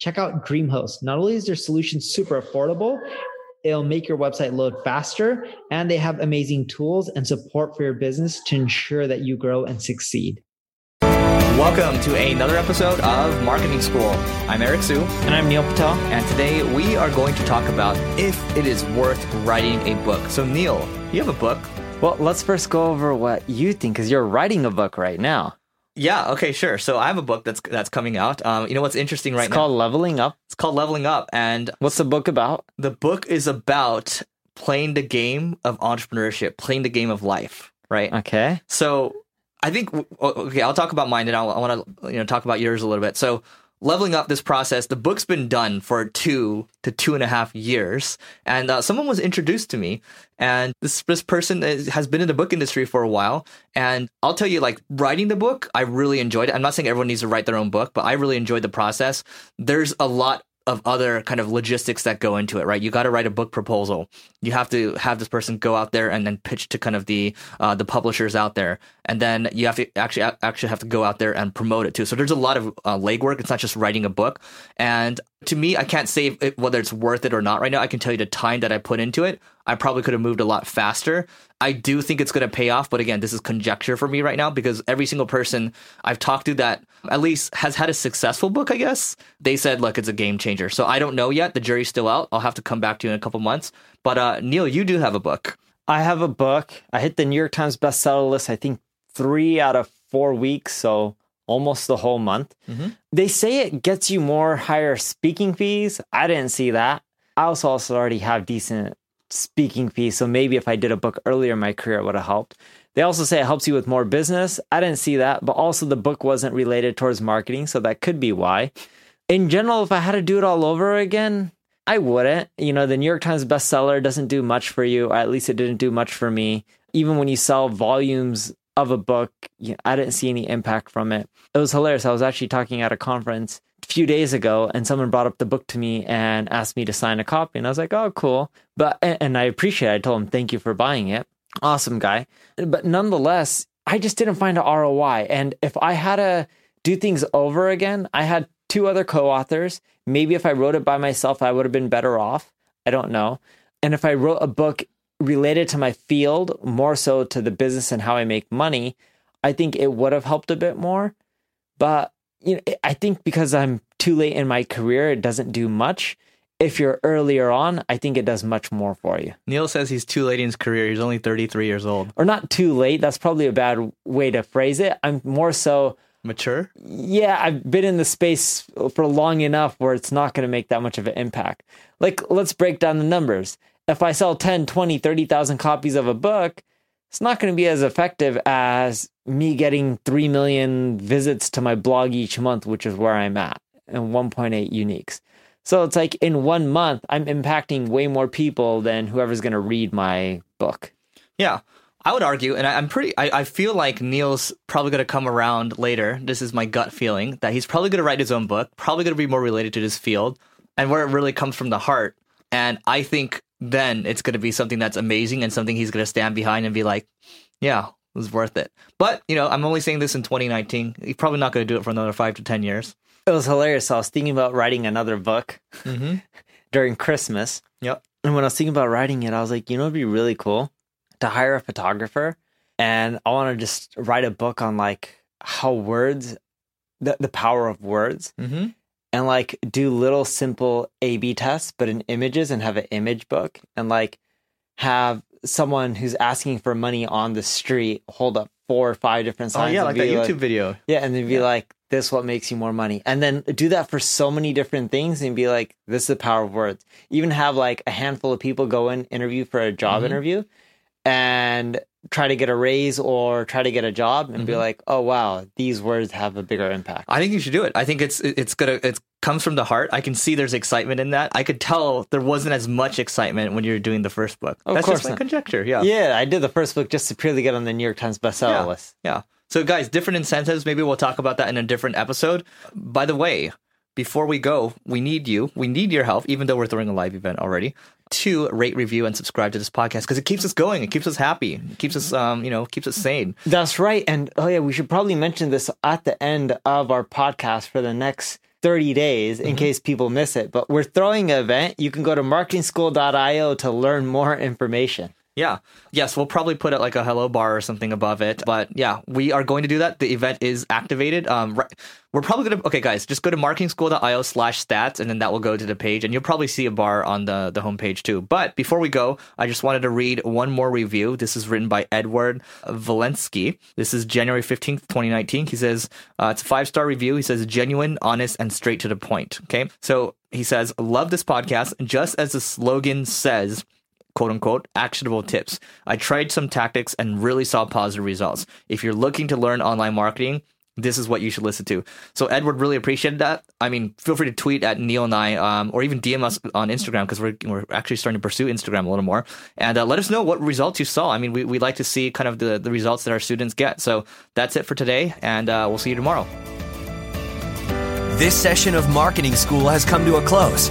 Check out DreamHost. Not only is their solution super affordable, it'll make your website load faster, and they have amazing tools and support for your business to ensure that you grow and succeed. Welcome to another episode of Marketing School. I'm Eric Siu. And I'm Neil Patel. And today we are going to talk about if it is worth writing a book. So, Neil, you have a book. Well, let's first go over what you think, because you're writing a book right now. Yeah. Okay. Sure. So I have a book that's that's coming out. Um, you know what's interesting right it's now? It's called Leveling Up. It's called Leveling Up. And what's the book about? The book is about playing the game of entrepreneurship, playing the game of life. Right. Okay. So I think okay, I'll talk about mine and I'll, I want to you know talk about yours a little bit. So leveling up this process, the book's been done for two to two and a half years, and uh, someone was introduced to me, and this this person has been in the book industry for a while, and I'll tell you, like writing the book, I really enjoyed it. I'm not saying everyone needs to write their own book, but I really enjoyed the process. There's a lot of other kind of logistics that go into it, right? You got to write a book proposal. You have to have this person go out there and then pitch to kind of the uh, the publishers out there, and then you have to actually actually have to go out there and promote it too. So there's a lot of uh, legwork. It's not just writing a book. And to me, I can't say it, whether it's worth it or not right now. I can tell you the time that I put into it. I probably could have moved a lot faster. I do think it's going to pay off, but again, this is conjecture for me right now because every single person I've talked to that at least has had a successful book, I guess, they said, look, it's a game changer. So I don't know yet. The jury's still out. I'll have to come back to you in a couple months. But uh, Neil, you do have a book. I have a book. I hit the New York Times bestseller list, I think three out of four weeks. So almost the whole month. Mm-hmm. They say it gets you more higher speaking fees. I didn't see that. I also also already have decent speaking fees. So maybe if I did a book earlier in my career, it would have helped. They also say it helps you with more business. I didn't see that, but also the book wasn't related towards marketing. So that could be why. In general, if I had to do it all over again, I wouldn't. You know, the New York Times bestseller doesn't do much for you, or at least it didn't do much for me. Even when you sell volumes of a book, you know, I didn't see any impact from it. It was hilarious. I was actually talking at a conference a few days ago and someone brought up the book to me and asked me to sign a copy and I was like, "Oh, cool." But and I appreciate it. I told him, "Thank you for buying it." Awesome guy. But nonetheless, I just didn't find a ROI. And if I had to do things over again, I had two other co-authors. Maybe if I wrote it by myself, I would have been better off. I don't know. And if I wrote a book related to my field, more so to the business and how I make money, I think it would have helped a bit more. But you know, I think because I'm too late in my career, it doesn't do much. If you're earlier on, I think it does much more for you. Neil says he's too late in his career. He's only 33 years old. Or not too late. That's probably a bad way to phrase it. I'm more so mature. Yeah, I've been in the space for long enough where it's not going to make that much of an impact. Like, let's break down the numbers. If I sell 10, 20, 30,000 copies of a book, it's not going to be as effective as me getting 3 million visits to my blog each month, which is where I'm at, and 1.8 uniques. So it's like in one month, I'm impacting way more people than whoever's going to read my book. Yeah. I would argue, and I, am pretty, I, I, feel like Neil's probably going to come around later. This is my gut feeling that he's probably going to write his own book, probably going to be more related to this field and where it really comes from the heart. And I think then it's going to be something that's amazing and something he's going to stand behind and be like, yeah, it was worth it. But, you know, I'm only saying this in 2019. He's probably not going to do it for another five to 10 years. It was hilarious. I was thinking about writing another book mm-hmm. during Christmas. Yep. And when I was thinking about writing it, I was like, you know, it'd be really cool to hire a photographer and I want to just write a book on like how words, the, the power of words. Mm-hmm and like do little simple A B tests, but in images and have an image book and like have someone who's asking for money on the street hold up four or five different signs. Oh yeah, like that like, YouTube video. Yeah, and then be yeah. like, this what makes you more money. And then do that for so many different things and be like, this is the power of words. Even have like a handful of people go in, interview for a job mm-hmm. interview and try to get a raise or try to get a job and mm-hmm. be like, oh wow, these words have a bigger impact. I think you should do it. I think it's it's gonna it's comes from the heart. I can see there's excitement in that. I could tell there wasn't as much excitement when you were doing the first book. Of That's course just my not. conjecture. Yeah. Yeah, I did the first book just to purely get on the New York Times bestseller Yeah. list. Yeah. So, guys, different incentives. Maybe we'll talk about that in a different episode. By the way, before we go, we need you. We need your help, even though we're throwing a live event already, to rate, review, and subscribe to this podcast because it keeps us going. It keeps us happy. It keeps us, um, you know, keeps us sane. That's right. And oh yeah, we should probably mention this at the end of our podcast for the next 30 days in case people miss it. But we're throwing an event. You can go to marketingschool.io to learn more information. Yeah. Yes, we'll probably put it like a hello bar or something above it. But yeah, we are going to do that. The event is activated. Um, right, we're probably going to, okay, guys, just go to marketingschool.io slash stats and then that will go to the page and you'll probably see a bar on the, the homepage too. But before we go, I just wanted to read one more review. This is written by Edward Valensky. This is January 15th, 2019. He says, uh, it's a five star review. He says, genuine, honest, and straight to the point. Okay. So he says, love this podcast. Just as the slogan says, quote unquote actionable tips. I tried some tactics and really saw positive results. If you're looking to learn online marketing, this is what you should listen to. So Edward really appreciated that. I mean, feel free to tweet at Neil and I, um, or even DM us on Instagram because we're we're actually starting to pursue Instagram a little more, and uh, let us know what results you saw. I mean, we we like to see kind of the the results that our students get. So that's it for today, and uh, we'll see you tomorrow. This session of Marketing School has come to a close.